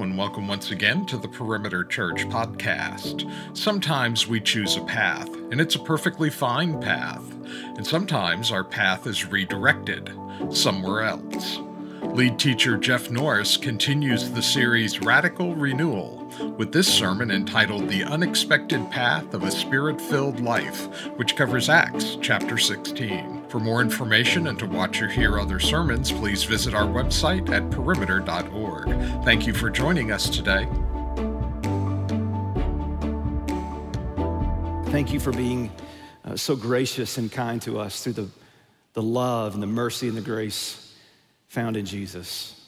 And welcome once again to the Perimeter Church podcast. Sometimes we choose a path, and it's a perfectly fine path, and sometimes our path is redirected somewhere else. Lead teacher Jeff Norris continues the series Radical Renewal with this sermon entitled The Unexpected Path of a Spirit Filled Life, which covers Acts chapter 16. For more information and to watch or hear other sermons, please visit our website at perimeter.org. Thank you for joining us today. Thank you for being uh, so gracious and kind to us through the, the love and the mercy and the grace found in Jesus.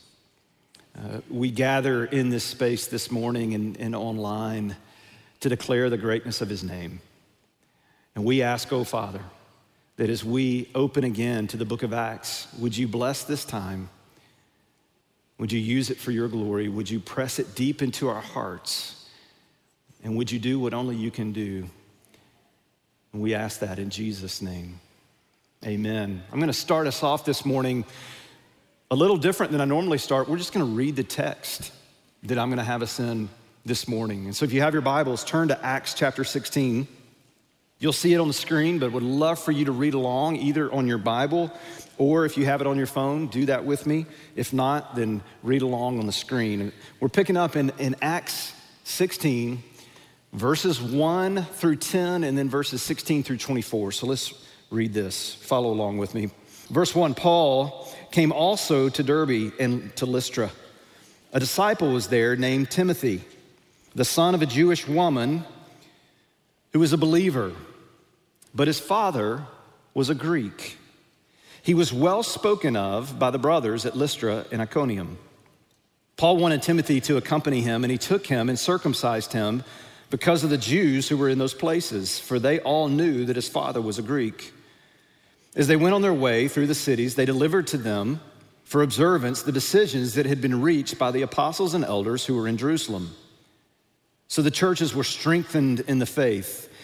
Uh, we gather in this space this morning and, and online to declare the greatness of his name. And we ask, oh Father, that as we open again to the book of Acts, would you bless this time? Would you use it for your glory? Would you press it deep into our hearts? And would you do what only you can do? And we ask that in Jesus' name. Amen. I'm going to start us off this morning a little different than I normally start. We're just going to read the text that I'm going to have us in this morning. And so if you have your Bibles, turn to Acts chapter 16. You'll see it on the screen, but would love for you to read along either on your Bible or if you have it on your phone, do that with me. If not, then read along on the screen. We're picking up in, in Acts 16, verses 1 through 10, and then verses 16 through 24. So let's read this. Follow along with me. Verse 1 Paul came also to Derbe and to Lystra. A disciple was there named Timothy, the son of a Jewish woman who was a believer, but his father was a Greek. He was well spoken of by the brothers at Lystra and Iconium. Paul wanted Timothy to accompany him, and he took him and circumcised him because of the Jews who were in those places, for they all knew that his father was a Greek. As they went on their way through the cities, they delivered to them for observance the decisions that had been reached by the apostles and elders who were in Jerusalem. So the churches were strengthened in the faith,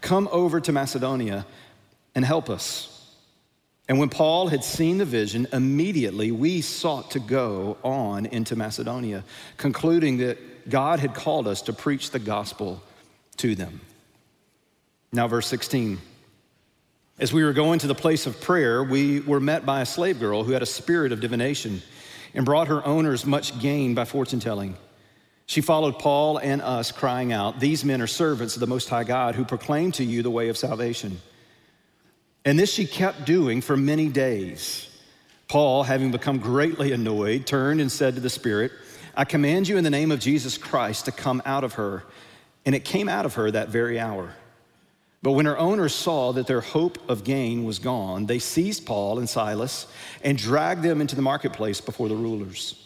Come over to Macedonia and help us. And when Paul had seen the vision, immediately we sought to go on into Macedonia, concluding that God had called us to preach the gospel to them. Now, verse 16. As we were going to the place of prayer, we were met by a slave girl who had a spirit of divination and brought her owners much gain by fortune telling. She followed Paul and us, crying out, These men are servants of the Most High God who proclaim to you the way of salvation. And this she kept doing for many days. Paul, having become greatly annoyed, turned and said to the Spirit, I command you in the name of Jesus Christ to come out of her. And it came out of her that very hour. But when her owners saw that their hope of gain was gone, they seized Paul and Silas and dragged them into the marketplace before the rulers.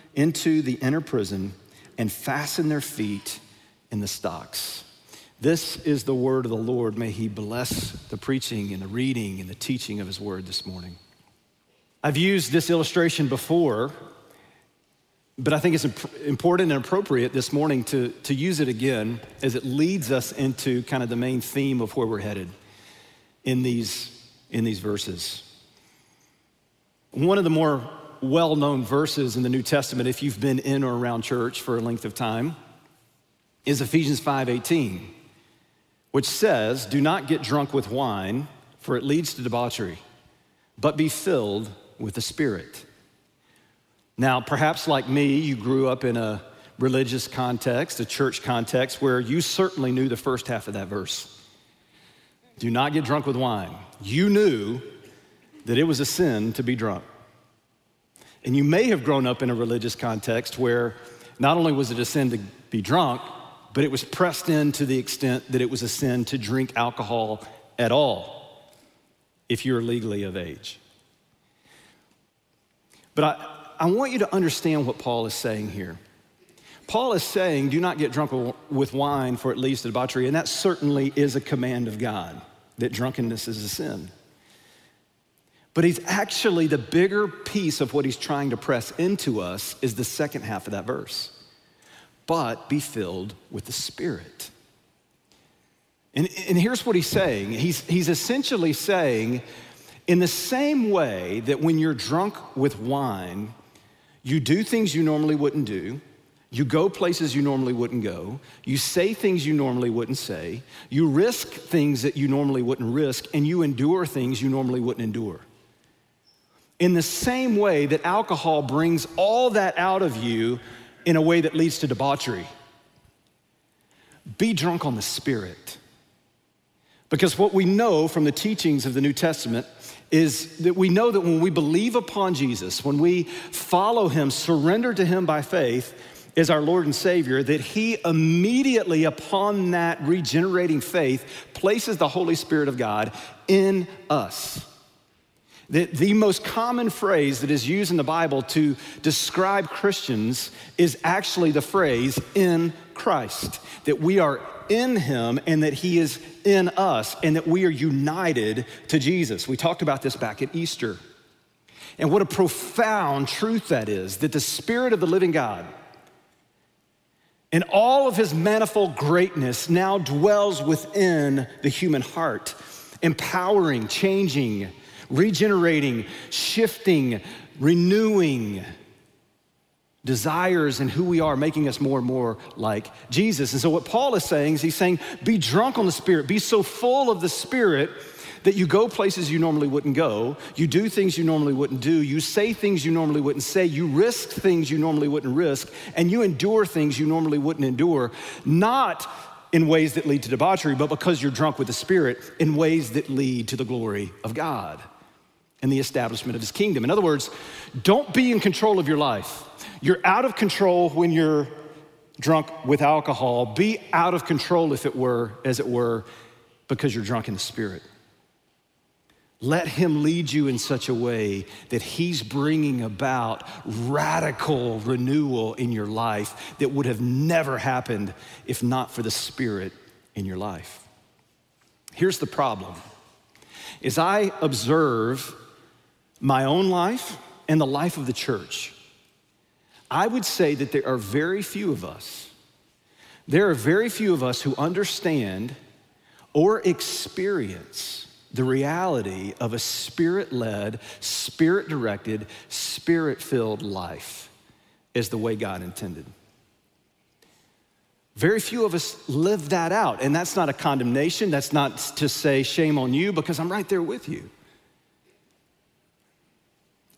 into the inner prison and fasten their feet in the stocks. This is the word of the Lord. May he bless the preaching and the reading and the teaching of his word this morning. I've used this illustration before but I think it's important and appropriate this morning to, to use it again as it leads us into kind of the main theme of where we're headed in these, in these verses. One of the more well known verses in the New Testament, if you've been in or around church for a length of time, is Ephesians 5:18, which says, "Do not get drunk with wine, for it leads to debauchery, but be filled with the Spirit." Now, perhaps like me, you grew up in a religious context, a church context, where you certainly knew the first half of that verse. Do not get drunk with wine. You knew that it was a sin to be drunk. And you may have grown up in a religious context where not only was it a sin to be drunk, but it was pressed in to the extent that it was a sin to drink alcohol at all if you're legally of age. But I, I want you to understand what Paul is saying here. Paul is saying, do not get drunk with wine for it leads to debauchery, and that certainly is a command of God, that drunkenness is a sin. But he's actually, the bigger piece of what he's trying to press into us is the second half of that verse. But be filled with the Spirit. And, and here's what he's saying he's, he's essentially saying, in the same way that when you're drunk with wine, you do things you normally wouldn't do, you go places you normally wouldn't go. You say things you normally wouldn't say. You risk things that you normally wouldn't risk, and you endure things you normally wouldn't endure. In the same way that alcohol brings all that out of you in a way that leads to debauchery, be drunk on the Spirit. Because what we know from the teachings of the New Testament is that we know that when we believe upon Jesus, when we follow him, surrender to him by faith, as our Lord and Savior, that He immediately, upon that regenerating faith, places the Holy Spirit of God in us. The, the most common phrase that is used in the Bible to describe Christians is actually the phrase in Christ, that we are in Him and that He is in us and that we are united to Jesus. We talked about this back at Easter. And what a profound truth that is that the Spirit of the living God, and all of his manifold greatness now dwells within the human heart, empowering, changing, regenerating, shifting, renewing desires and who we are, making us more and more like Jesus. And so, what Paul is saying is, he's saying, be drunk on the Spirit, be so full of the Spirit that you go places you normally wouldn't go, you do things you normally wouldn't do, you say things you normally wouldn't say, you risk things you normally wouldn't risk, and you endure things you normally wouldn't endure, not in ways that lead to debauchery, but because you're drunk with the Spirit, in ways that lead to the glory of God and the establishment of His kingdom. In other words, don't be in control of your life. You're out of control when you're drunk with alcohol. Be out of control, if it were, as it were, because you're drunk in the Spirit. Let him lead you in such a way that he's bringing about radical renewal in your life that would have never happened if not for the Spirit in your life. Here's the problem. As I observe my own life and the life of the church, I would say that there are very few of us, there are very few of us who understand or experience the reality of a spirit led, spirit directed, spirit filled life is the way God intended. Very few of us live that out. And that's not a condemnation. That's not to say shame on you because I'm right there with you.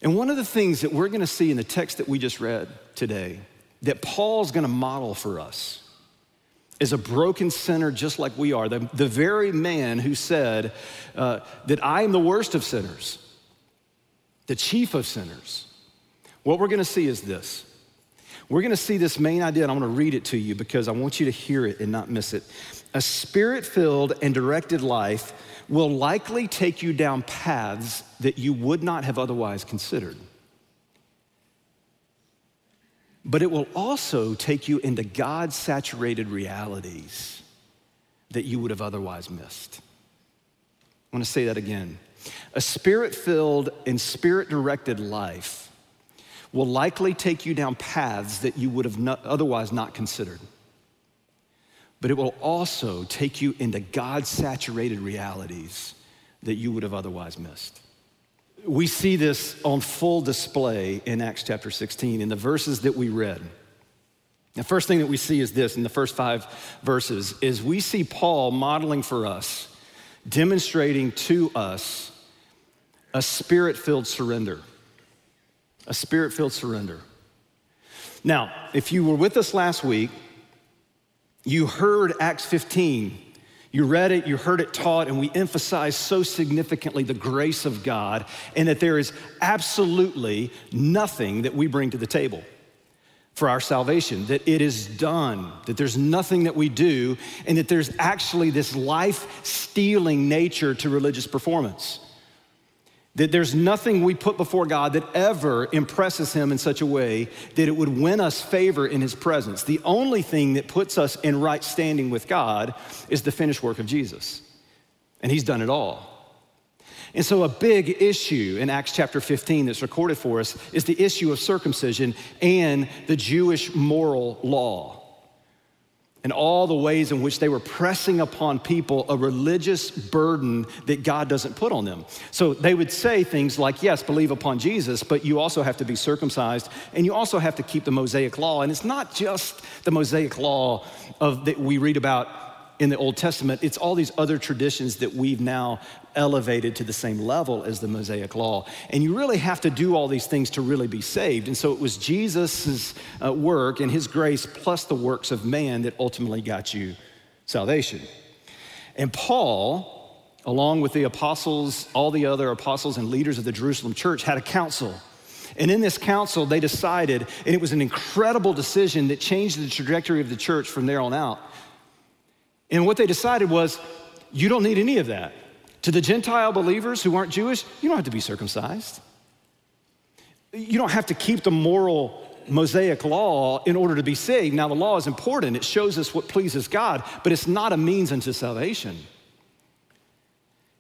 And one of the things that we're going to see in the text that we just read today, that Paul's going to model for us, is a broken sinner just like we are. The, the very man who said uh, that I am the worst of sinners, the chief of sinners. What we're gonna see is this. We're gonna see this main idea, and I'm gonna read it to you because I want you to hear it and not miss it. A spirit filled and directed life will likely take you down paths that you would not have otherwise considered but it will also take you into God saturated realities that you would have otherwise missed. I want to say that again. A spirit filled and spirit directed life will likely take you down paths that you would have not, otherwise not considered. But it will also take you into God saturated realities that you would have otherwise missed. We see this on full display in Acts chapter 16 in the verses that we read. The first thing that we see is this in the first five verses is we see Paul modeling for us, demonstrating to us a spirit-filled surrender. A spirit-filled surrender. Now, if you were with us last week, you heard Acts 15. You read it, you heard it taught, and we emphasize so significantly the grace of God and that there is absolutely nothing that we bring to the table for our salvation, that it is done, that there's nothing that we do, and that there's actually this life stealing nature to religious performance. That there's nothing we put before God that ever impresses Him in such a way that it would win us favor in His presence. The only thing that puts us in right standing with God is the finished work of Jesus. And He's done it all. And so, a big issue in Acts chapter 15 that's recorded for us is the issue of circumcision and the Jewish moral law and all the ways in which they were pressing upon people a religious burden that God doesn't put on them. So they would say things like, yes, believe upon Jesus, but you also have to be circumcised and you also have to keep the Mosaic law. And it's not just the Mosaic law of that we read about in the Old Testament, it's all these other traditions that we've now elevated to the same level as the Mosaic law. And you really have to do all these things to really be saved. And so it was Jesus' uh, work and his grace plus the works of man that ultimately got you salvation. And Paul, along with the apostles, all the other apostles and leaders of the Jerusalem church, had a council. And in this council, they decided, and it was an incredible decision that changed the trajectory of the church from there on out. And what they decided was you don't need any of that. To the Gentile believers who aren't Jewish, you don't have to be circumcised. You don't have to keep the moral Mosaic law in order to be saved. Now, the law is important, it shows us what pleases God, but it's not a means unto salvation.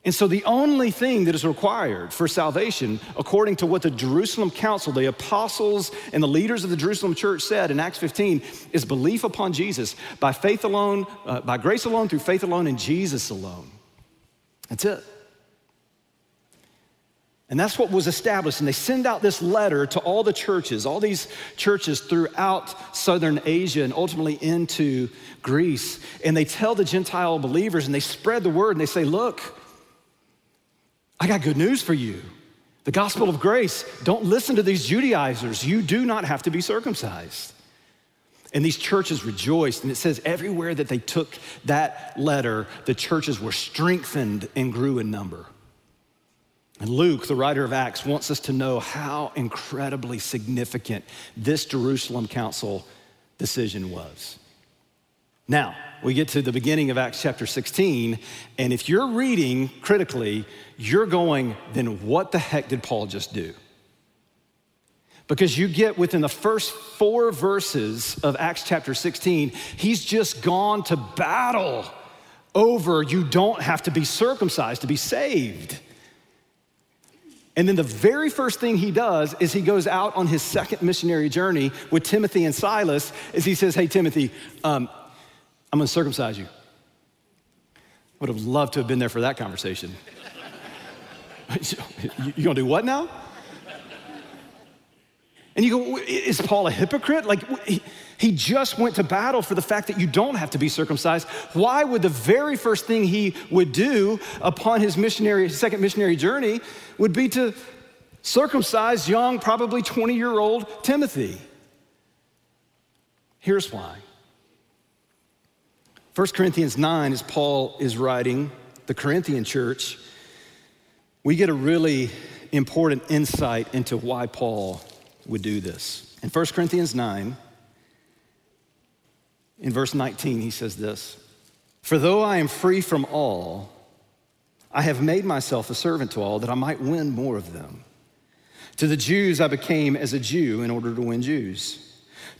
And so, the only thing that is required for salvation, according to what the Jerusalem Council, the apostles, and the leaders of the Jerusalem church said in Acts 15, is belief upon Jesus by faith alone, uh, by grace alone, through faith alone, in Jesus alone. That's it. And that's what was established. And they send out this letter to all the churches, all these churches throughout southern Asia and ultimately into Greece. And they tell the Gentile believers and they spread the word and they say, Look, I got good news for you. The gospel of grace, don't listen to these Judaizers. You do not have to be circumcised. And these churches rejoiced. And it says everywhere that they took that letter, the churches were strengthened and grew in number. And Luke, the writer of Acts, wants us to know how incredibly significant this Jerusalem council decision was. Now, we get to the beginning of Acts chapter 16, and if you're reading critically, you're going, then what the heck did Paul just do? Because you get within the first four verses of Acts chapter 16, he's just gone to battle over you don't have to be circumcised to be saved. And then the very first thing he does is he goes out on his second missionary journey with Timothy and Silas. Is he says, "Hey Timothy, um, I'm gonna circumcise you. Would have loved to have been there for that conversation. you gonna do what now? And you go, is Paul a hypocrite? Like, he just went to battle for the fact that you don't have to be circumcised. Why would the very first thing he would do upon his missionary, second missionary journey would be to circumcise young, probably 20 year old Timothy? Here's why 1 Corinthians 9, as Paul is writing the Corinthian church, we get a really important insight into why Paul would do this. In 1 Corinthians 9, in verse 19, he says this For though I am free from all, I have made myself a servant to all that I might win more of them. To the Jews, I became as a Jew in order to win Jews.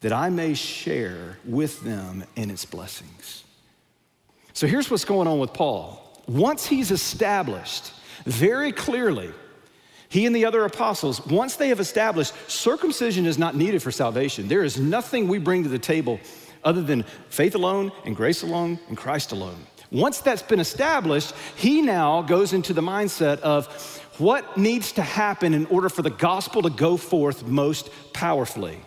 that I may share with them in its blessings. So here's what's going on with Paul. Once he's established very clearly he and the other apostles, once they have established circumcision is not needed for salvation, there is nothing we bring to the table other than faith alone and grace alone and Christ alone. Once that's been established, he now goes into the mindset of what needs to happen in order for the gospel to go forth most powerfully.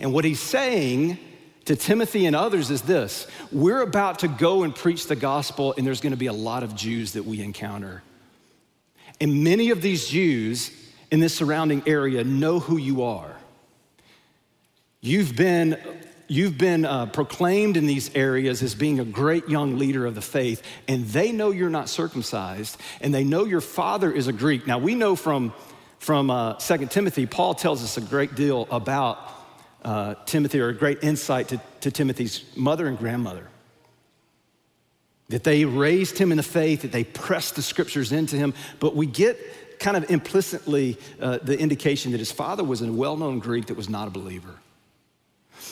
And what he's saying to Timothy and others is this we're about to go and preach the gospel, and there's going to be a lot of Jews that we encounter. And many of these Jews in this surrounding area know who you are. You've been, you've been uh, proclaimed in these areas as being a great young leader of the faith, and they know you're not circumcised, and they know your father is a Greek. Now, we know from, from uh, 2 Timothy, Paul tells us a great deal about uh, Timothy, or a great insight to, to Timothy's mother and grandmother that they raised him in the faith, that they pressed the scriptures into him. But we get kind of implicitly uh, the indication that his father was a well known Greek that was not a believer.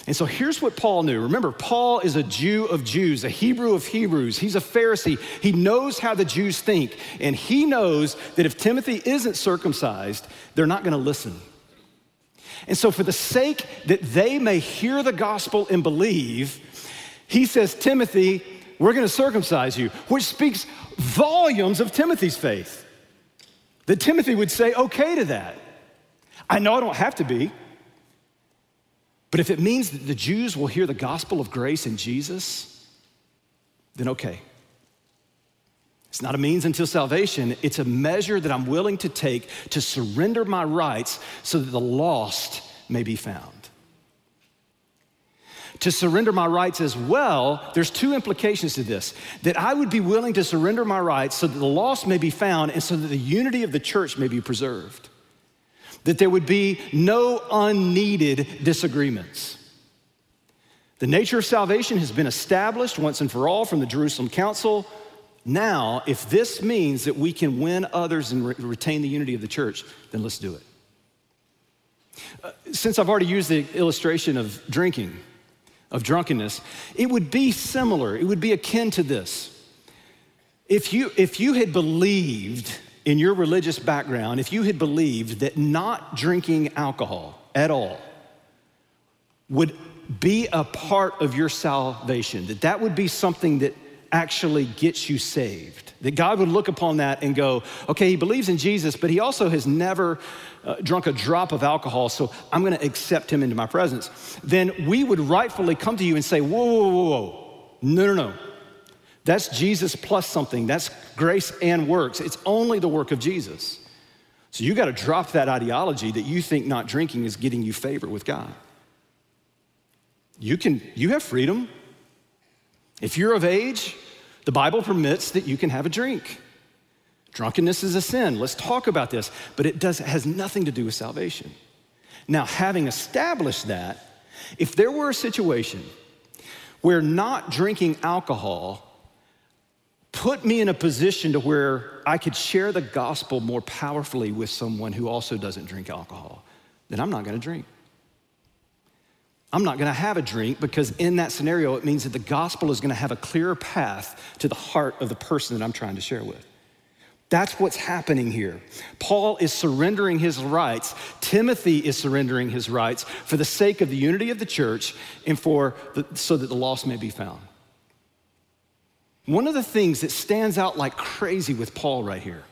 And so here's what Paul knew. Remember, Paul is a Jew of Jews, a Hebrew of Hebrews. He's a Pharisee. He knows how the Jews think. And he knows that if Timothy isn't circumcised, they're not going to listen. And so, for the sake that they may hear the gospel and believe, he says, Timothy, we're going to circumcise you, which speaks volumes of Timothy's faith. That Timothy would say okay to that. I know I don't have to be, but if it means that the Jews will hear the gospel of grace in Jesus, then okay. It's not a means until salvation, it's a measure that I'm willing to take to surrender my rights so that the lost may be found to surrender my rights as well, there's two implications to this. That I would be willing to surrender my rights so that the lost may be found and so that the unity of the church may be preserved. That there would be no unneeded disagreements. The nature of salvation has been established once and for all from the Jerusalem Council. Now, if this means that we can win others and re- retain the unity of the church, then let's do it. Uh, since I've already used the illustration of drinking, of drunkenness, it would be similar. It would be akin to this. If you, if you had believed in your religious background, if you had believed that not drinking alcohol at all would be a part of your salvation, that that would be something that actually gets you saved. That God would look upon that and go, okay, he believes in Jesus, but he also has never uh, drunk a drop of alcohol, so I'm gonna accept him into my presence. Then we would rightfully come to you and say, whoa, whoa, whoa, whoa. No, no, no. That's Jesus plus something. That's grace and works. It's only the work of Jesus. So you got to drop that ideology that you think not drinking is getting you favor with God. You can you have freedom. If you're of age, the Bible permits that you can have a drink. Drunkenness is a sin. Let's talk about this, but it does has nothing to do with salvation. Now, having established that, if there were a situation where not drinking alcohol put me in a position to where I could share the gospel more powerfully with someone who also doesn't drink alcohol, then I'm not going to drink. I'm not going to have a drink because in that scenario, it means that the gospel is going to have a clearer path to the heart of the person that I'm trying to share with. That's what's happening here. Paul is surrendering his rights. Timothy is surrendering his rights for the sake of the unity of the church and for the, so that the lost may be found. One of the things that stands out like crazy with Paul right here,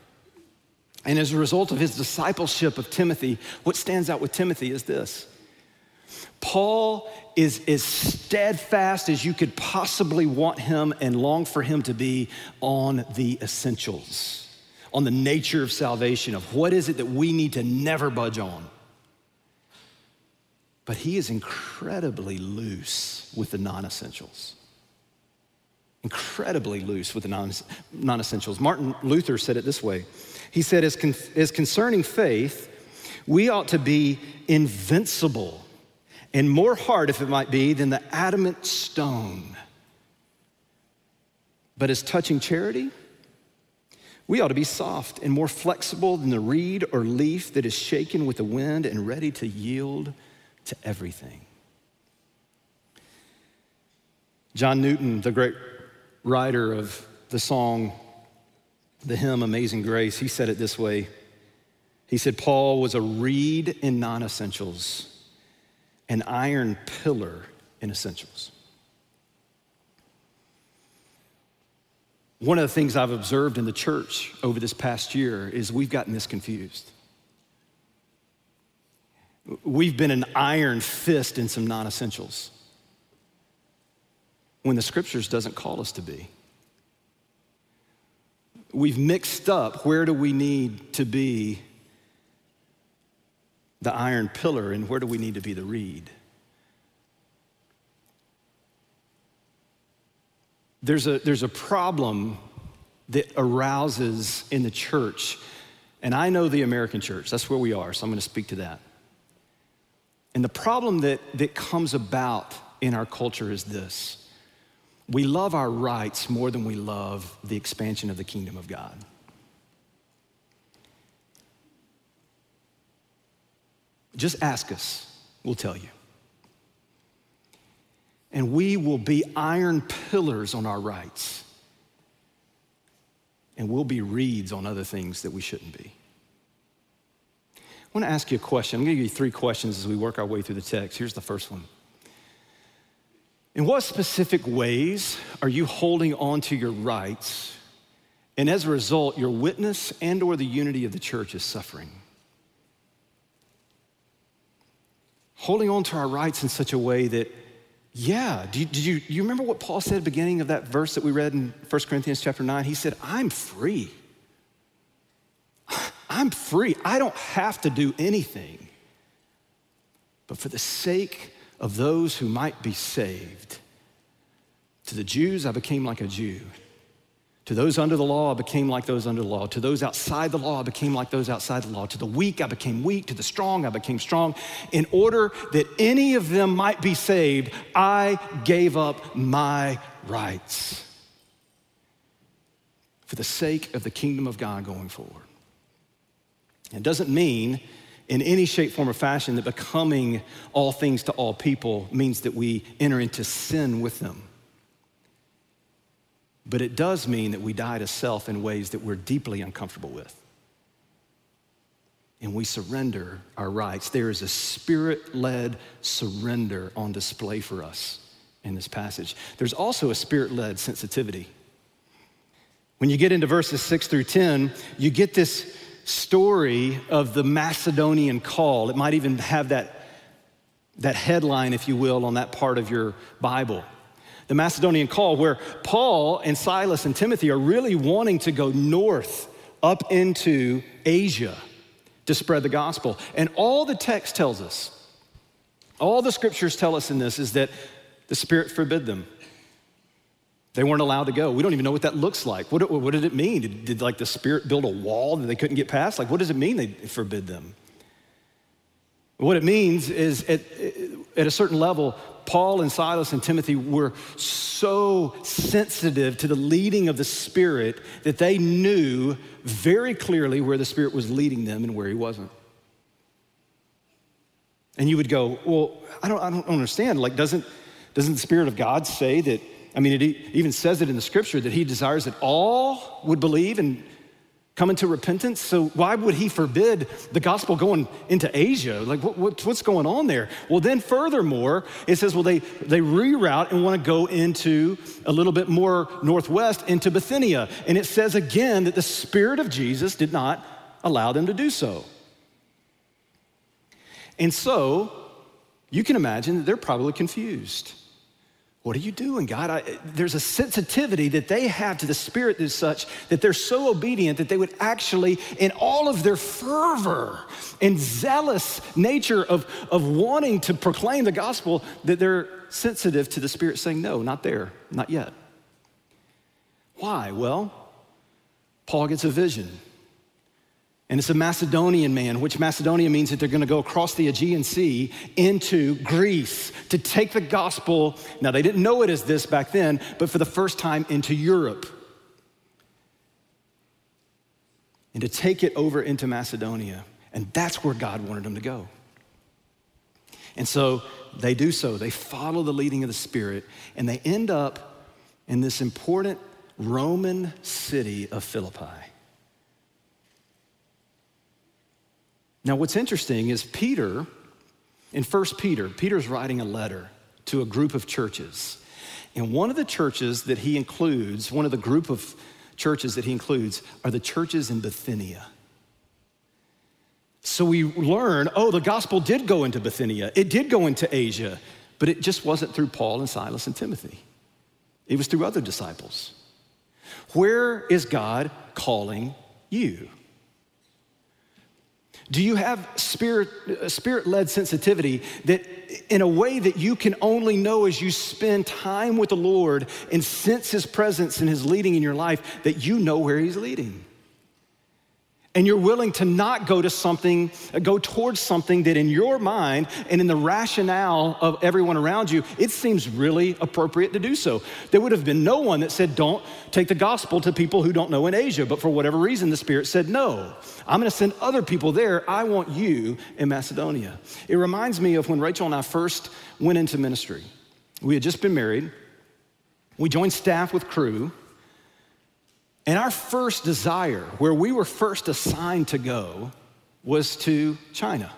and as a result of his discipleship of Timothy, what stands out with Timothy is this Paul is as steadfast as you could possibly want him and long for him to be on the essentials, on the nature of salvation, of what is it that we need to never budge on. But he is incredibly loose with the non essentials. Incredibly loose with the non essentials. Martin Luther said it this way He said, as, con- as concerning faith, we ought to be invincible and more hard, if it might be, than the adamant stone. But as touching charity, we ought to be soft and more flexible than the reed or leaf that is shaken with the wind and ready to yield to everything. John Newton, the great writer of the song, the hymn Amazing Grace, he said it this way He said Paul was a reed in non essentials, an iron pillar in essentials. One of the things I've observed in the church over this past year is we've gotten this confused. We've been an iron fist in some non essentials when the scriptures doesn't call us to be. We've mixed up where do we need to be the iron pillar and where do we need to be the reed. There's a, there's a problem that arouses in the church, and I know the American church, that's where we are, so I'm going to speak to that. And the problem that, that comes about in our culture is this we love our rights more than we love the expansion of the kingdom of God. Just ask us, we'll tell you. And we will be iron pillars on our rights. And we'll be reeds on other things that we shouldn't be. I want to ask you a question. I'm going to give you three questions as we work our way through the text. Here's the first one In what specific ways are you holding on to your rights? And as a result, your witness and or the unity of the church is suffering. Holding on to our rights in such a way that yeah. Did you, you, you remember what Paul said at the beginning of that verse that we read in 1 Corinthians chapter 9? He said, I'm free. I'm free. I don't have to do anything. But for the sake of those who might be saved, to the Jews, I became like a Jew. To those under the law, I became like those under the law. To those outside the law, I became like those outside the law. To the weak, I became weak. To the strong, I became strong. In order that any of them might be saved, I gave up my rights for the sake of the kingdom of God going forward. It doesn't mean in any shape, form, or fashion that becoming all things to all people means that we enter into sin with them. But it does mean that we die to self in ways that we're deeply uncomfortable with. And we surrender our rights. There is a spirit led surrender on display for us in this passage. There's also a spirit led sensitivity. When you get into verses six through 10, you get this story of the Macedonian call. It might even have that, that headline, if you will, on that part of your Bible the Macedonian call, where Paul and Silas and Timothy are really wanting to go north up into Asia to spread the gospel. And all the text tells us, all the scriptures tell us in this is that the Spirit forbid them. They weren't allowed to go. We don't even know what that looks like. What, what did it mean? Did, did, like the Spirit build a wall that they couldn't get past? Like, what does it mean they forbid them? What it means is at, at a certain level, Paul and Silas and Timothy were so sensitive to the leading of the Spirit that they knew very clearly where the Spirit was leading them and where He wasn't. And you would go, Well, I don't, I don't understand. Like, doesn't, doesn't the Spirit of God say that? I mean, it even says it in the scripture that He desires that all would believe and come into repentance. So why would he forbid the gospel going into Asia? Like what, what, what's going on there? Well, then furthermore, it says, well, they, they reroute and want to go into a little bit more northwest into Bithynia. And it says again that the Spirit of Jesus did not allow them to do so. And so you can imagine that they're probably confused. What are you doing, God? I, there's a sensitivity that they have to the Spirit that's such that they're so obedient that they would actually, in all of their fervor and zealous nature of, of wanting to proclaim the gospel, that they're sensitive to the Spirit saying, No, not there, not yet. Why? Well, Paul gets a vision. And it's a Macedonian man, which Macedonia means that they're going to go across the Aegean Sea into Greece to take the gospel. Now, they didn't know it as this back then, but for the first time into Europe. And to take it over into Macedonia. And that's where God wanted them to go. And so they do so. They follow the leading of the Spirit, and they end up in this important Roman city of Philippi. Now, what's interesting is Peter, in 1 Peter, Peter's writing a letter to a group of churches. And one of the churches that he includes, one of the group of churches that he includes, are the churches in Bithynia. So we learn oh, the gospel did go into Bithynia, it did go into Asia, but it just wasn't through Paul and Silas and Timothy, it was through other disciples. Where is God calling you? Do you have spirit, uh, spirit-led sensitivity that in a way that you can only know as you spend time with the Lord and sense his presence and his leading in your life that you know where he's leading? And you're willing to not go to something, uh, go towards something that in your mind and in the rationale of everyone around you, it seems really appropriate to do so. There would have been no one that said, don't take the gospel to people who don't know in Asia. But for whatever reason, the Spirit said, no, I'm to send other people there. I want you in Macedonia. It reminds me of when Rachel and I first went into ministry. We had just been married, we joined staff with Cru. And our first desire, where we were first assigned to go, was to China.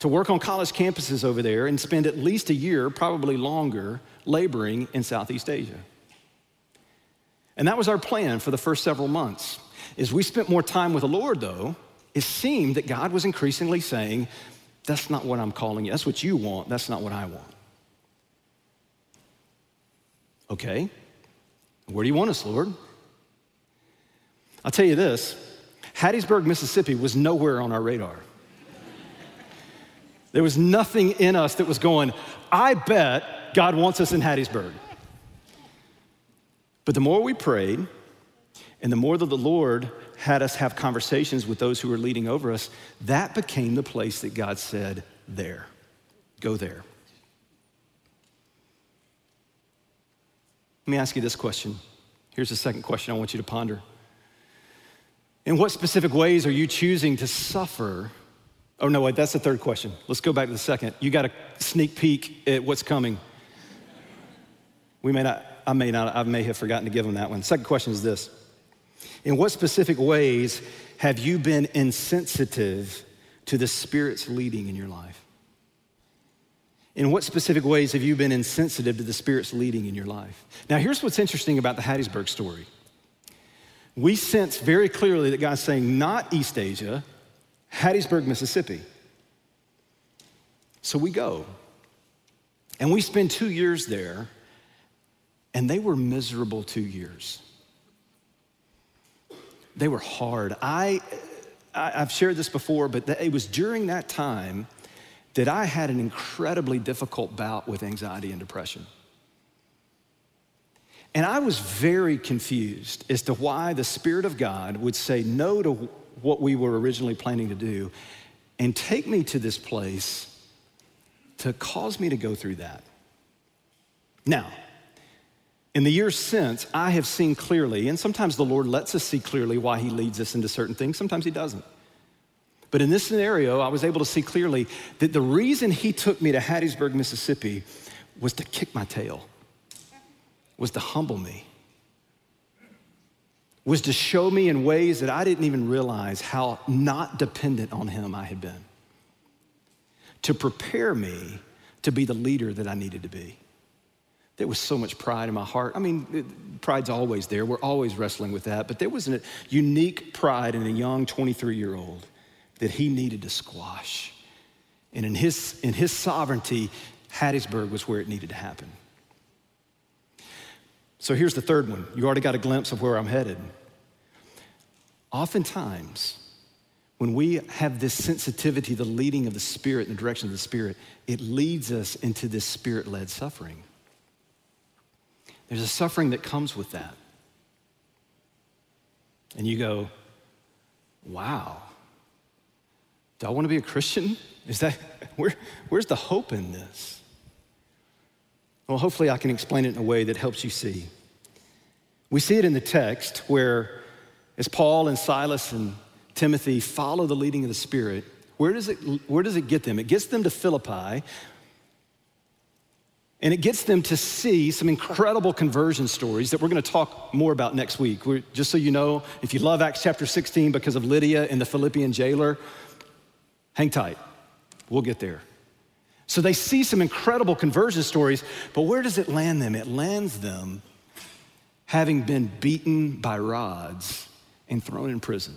To work on college campuses over there and spend at least a year, probably longer, laboring in Southeast Asia. And that was our plan for the first several months. As we spent more time with the Lord, though, it seemed that God was increasingly saying, That's not what I'm calling you. That's what you want. That's not what I want. Okay, where do you want us, Lord? I'll tell you this Hattiesburg, Mississippi was nowhere on our radar. There was nothing in us that was going, I bet God wants us in Hattiesburg. But the more we prayed, and the more that the Lord had us have conversations with those who were leading over us, that became the place that God said, There, go there. Let me ask you this question. Here's the second question I want you to ponder. In what specific ways are you choosing to suffer? Oh, no, wait, that's the third question. Let's go back to the second. You got a sneak peek at what's coming. We may not, I may not, I may have forgotten to give them that one. Second question is this In what specific ways have you been insensitive to the Spirit's leading in your life? In what specific ways have you been insensitive to the Spirit's leading in your life? Now, here's what's interesting about the Hattiesburg story we sense very clearly that God's saying, not East Asia, Hattiesburg, Mississippi. So we go. And we spend two years there, and they were miserable two years. They were hard. I, I, have shared this before, but it was during that time that I had an incredibly difficult bout with anxiety and depression. And I was very confused as to why the Spirit of God would say no to what we were originally planning to do and take me to this place to cause me to go through that. Now, in the years since, I have seen clearly, and sometimes the Lord lets us see clearly why He leads us into certain things, sometimes He doesn't. But in this scenario, I was able to see clearly that the reason He took me to Hattiesburg, Mississippi was to kick my tail was to humble me, was to show me in ways that I didn't even realize how not dependent on Him I had been, to prepare me to be the leader that I needed to be. There was so much pride in my heart. I mean, pride's always there. We're always wrestling with that. But there was a unique pride in a young 23 year old that he needed to squash. And in his, in his sovereignty, Hattiesburg was where it needed to happen. So here's the third one. You already got a glimpse of where I'm headed. Oftentimes, when we have this sensitivity, the leading of the Spirit in the direction of the Spirit, it leads us into this Spirit led suffering. There's a suffering that comes with that. And you go, wow, do I want to be a Christian? Is that, where, where's the hope in this? Well, hopefully, I can explain it in a way that helps you see. We see it in the text where, as Paul and Silas and Timothy follow the leading of the Spirit, where does it, where does it get them? It gets them to Philippi, and it gets them to see some incredible conversion stories that we're going to talk more about next week. We're, just so you know, if you love Acts chapter 16 because of Lydia and the Philippian jailer, Hang tight, we'll get there. So they see some incredible conversion stories, but where does it land them? It lands them having been beaten by rods and thrown in prison.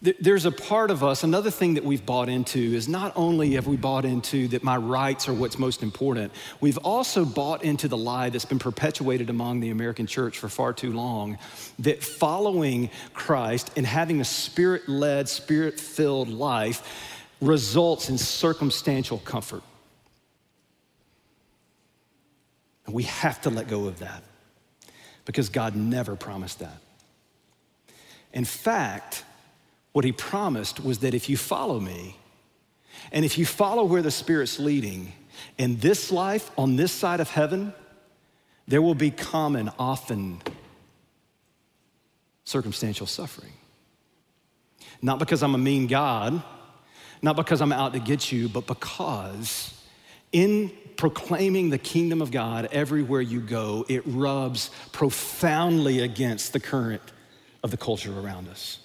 There's a part of us, another thing that we've bought into is not only have we bought into that my rights are what's most important, we've also bought into the lie that's been perpetuated among the American church for far too long that following Christ and having a spirit led, spirit filled life results in circumstantial comfort. And we have to let go of that because God never promised that. In fact, what he promised was that if you follow me, and if you follow where the Spirit's leading, in this life, on this side of heaven, there will be common, often circumstantial suffering. Not because I'm a mean God, not because I'm out to get you, but because in proclaiming the kingdom of God everywhere you go, it rubs profoundly against the current of the culture around us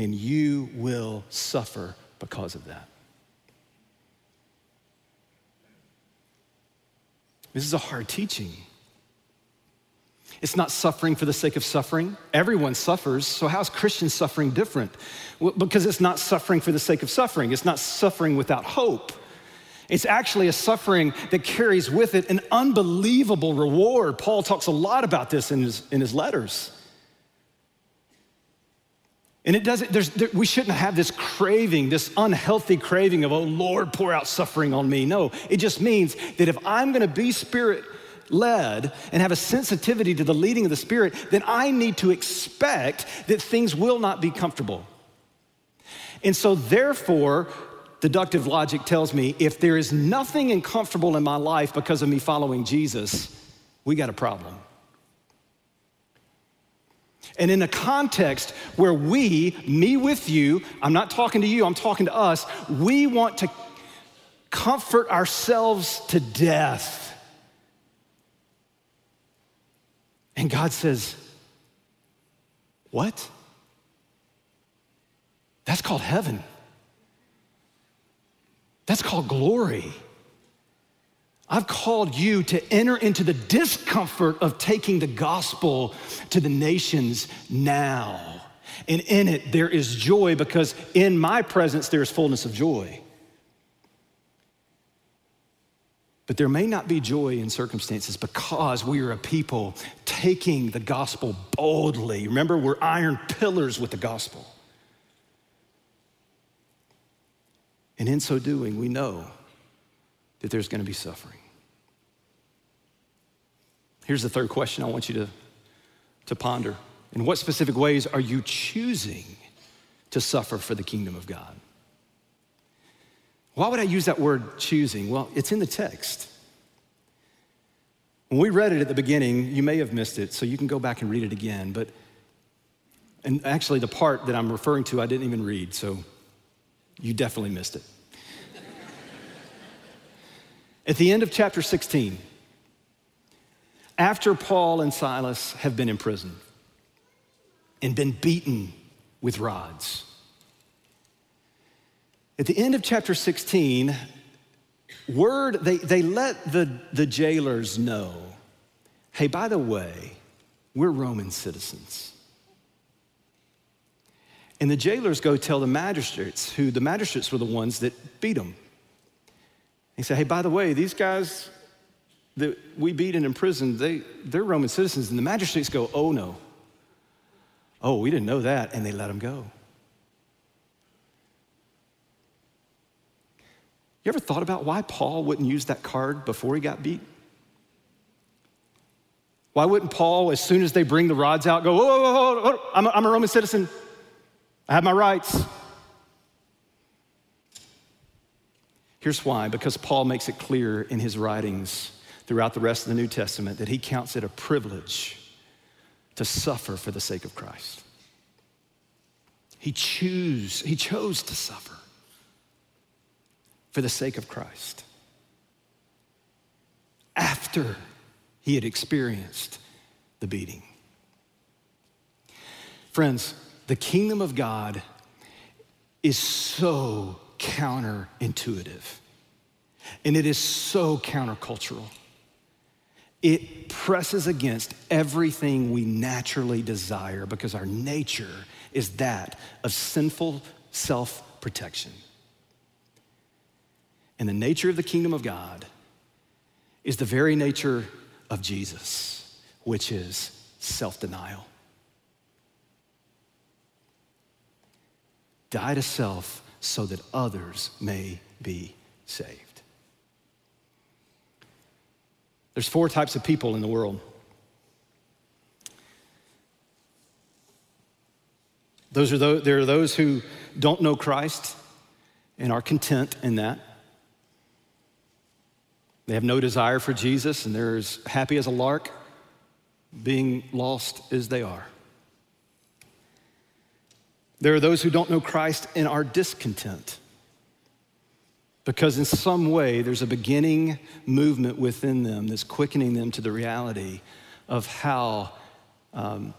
and you will suffer because of that. This is a hard teaching. It's not suffering for the sake of suffering. Everyone suffers, so how's Christian suffering different? Well, because it's not suffering for the sake of suffering, it's not suffering without hope. It's actually a suffering that carries with it an unbelievable reward. Paul talks a lot about this in his, in his letters. And it doesn't, there, we shouldn't have this craving, this unhealthy craving of, oh Lord, pour out suffering on me. No, it just means that if I'm gonna be spirit led and have a sensitivity to the leading of the Spirit, then I need to expect that things will not be comfortable. And so, therefore, deductive logic tells me if there is nothing uncomfortable in my life because of me following Jesus, we got a problem. And in a context where we, me with you, I'm not talking to you, I'm talking to us, we want to comfort ourselves to death. And God says, What? That's called heaven. That's called glory. I've called you to enter into the discomfort of taking the gospel to the nations now. And in it, there is joy because in my presence, there is fullness of joy. But there may not be joy in circumstances because we are a people taking the gospel boldly. Remember, we're iron pillars with the gospel. And in so doing, we know that there's going to be suffering. Here's the third question I want you to, to ponder. In what specific ways are you choosing to suffer for the kingdom of God? Why would I use that word choosing? Well, it's in the text. When we read it at the beginning, you may have missed it, so you can go back and read it again. But, and actually, the part that I'm referring to, I didn't even read, so you definitely missed it. at the end of chapter 16, after Paul and Silas have been imprisoned and been beaten with rods. At the end of chapter 16, word, they, they let the, the jailers know hey, by the way, we're Roman citizens. And the jailers go tell the magistrates, who the magistrates were the ones that beat them. They say, hey, by the way, these guys, that we beat and imprisoned, they, they're Roman citizens. And the magistrates go, oh no. Oh, we didn't know that. And they let them go. You ever thought about why Paul wouldn't use that card before he got beat? Why wouldn't Paul, as soon as they bring the rods out, go, whoa, whoa, whoa, whoa. I'm, a, I'm a Roman citizen. I have my rights. Here's why because Paul makes it clear in his writings throughout the rest of the New Testament that he counts it a privilege to suffer for the sake of Christ. He choose, he chose to suffer for the sake of Christ. After he had experienced the beating. Friends, the kingdom of God is so counterintuitive and it is so countercultural. It presses against everything we naturally desire because our nature is that of sinful self protection. And the nature of the kingdom of God is the very nature of Jesus, which is self denial. Die to self so that others may be saved. There's four types of people in the world. Those are those, there are those who don't know Christ and are content in that. They have no desire for Jesus and they're as happy as a lark being lost as they are. There are those who don't know Christ and are discontent because, in some way, there's a beginning movement within them that's quickening them to the reality of how, um,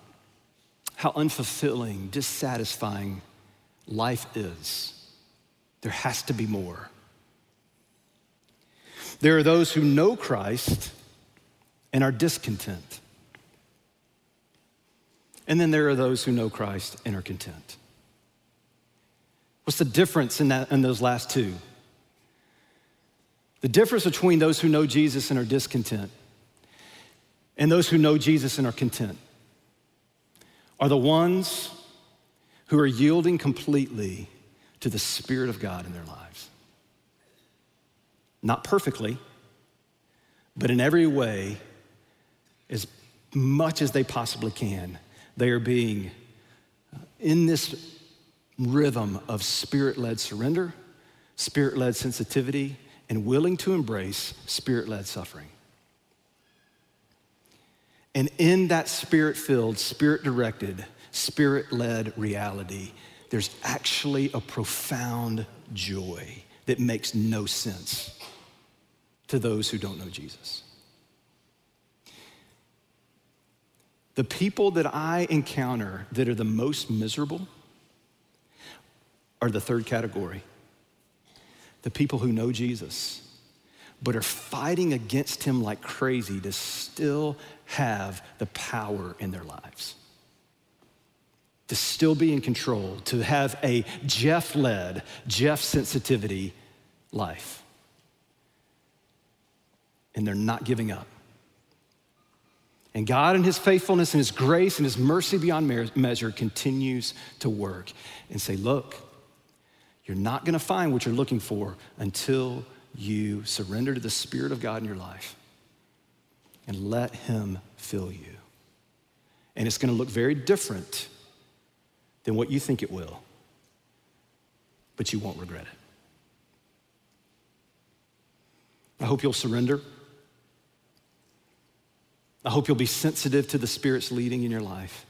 how unfulfilling, dissatisfying life is. There has to be more. There are those who know Christ and are discontent. And then there are those who know Christ and are content. What's the difference in, that, in those last two? The difference between those who know Jesus and are discontent and those who know Jesus and are content are the ones who are yielding completely to the Spirit of God in their lives. Not perfectly, but in every way, as much as they possibly can, they are being uh, in this rhythm of spirit led surrender, spirit led sensitivity, and willing to embrace spirit led suffering. And in that spirit filled, spirit directed, spirit led reality, there's actually a profound joy that makes no sense to those who don't know Jesus. The people that I encounter that are the most miserable are the third category the people who know Jesus, but are fighting against him like crazy to still have the power in their lives, to still be in control, to have a Jeff led, Jeff sensitivity life. And they're not giving up. And God, in His faithfulness and His grace and His mercy beyond measure, continues to work and say, Look, you're not going to find what you're looking for until you surrender to the Spirit of God in your life and let Him fill you. And it's going to look very different than what you think it will, but you won't regret it. I hope you'll surrender. I hope you'll be sensitive to the Spirit's leading in your life.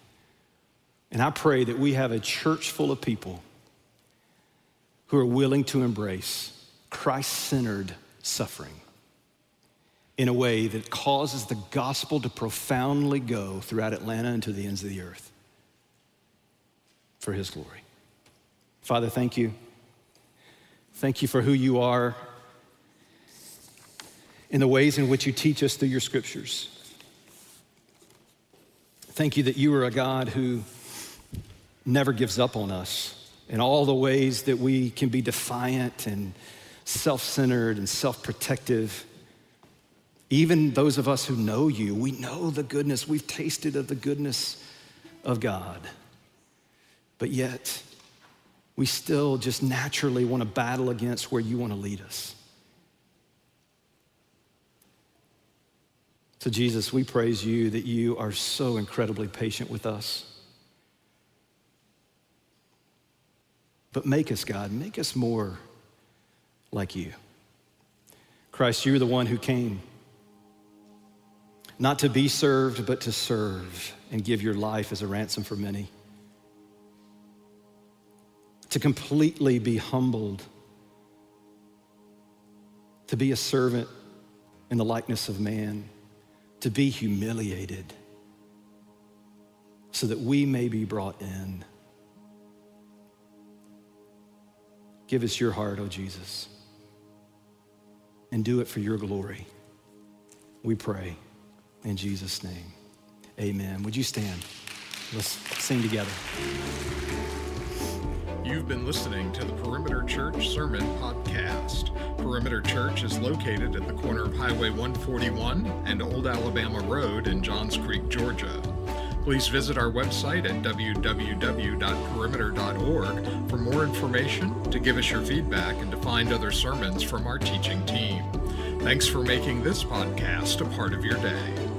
And I pray that we have a church full of people who are willing to embrace Christ centered suffering in a way that causes the gospel to profoundly go throughout Atlanta and to the ends of the earth for his glory. Father, thank you. Thank you for who you are in the ways in which you teach us through your scriptures. Thank you that you are a God who never gives up on us in all the ways that we can be defiant and self centered and self protective. Even those of us who know you, we know the goodness, we've tasted of the goodness of God. But yet, we still just naturally want to battle against where you want to lead us. So, Jesus, we praise you that you are so incredibly patient with us. But make us, God, make us more like you. Christ, you're the one who came not to be served, but to serve and give your life as a ransom for many. To completely be humbled, to be a servant in the likeness of man, to be humiliated, so that we may be brought in. Give us your heart, O oh Jesus, and do it for your glory. We pray in Jesus' name. Amen. Would you stand? Let's sing together. You've been listening to the Perimeter Church Sermon Podcast. Perimeter Church is located at the corner of Highway 141 and Old Alabama Road in Johns Creek, Georgia. Please visit our website at www.perimeter.org for more information, to give us your feedback, and to find other sermons from our teaching team. Thanks for making this podcast a part of your day.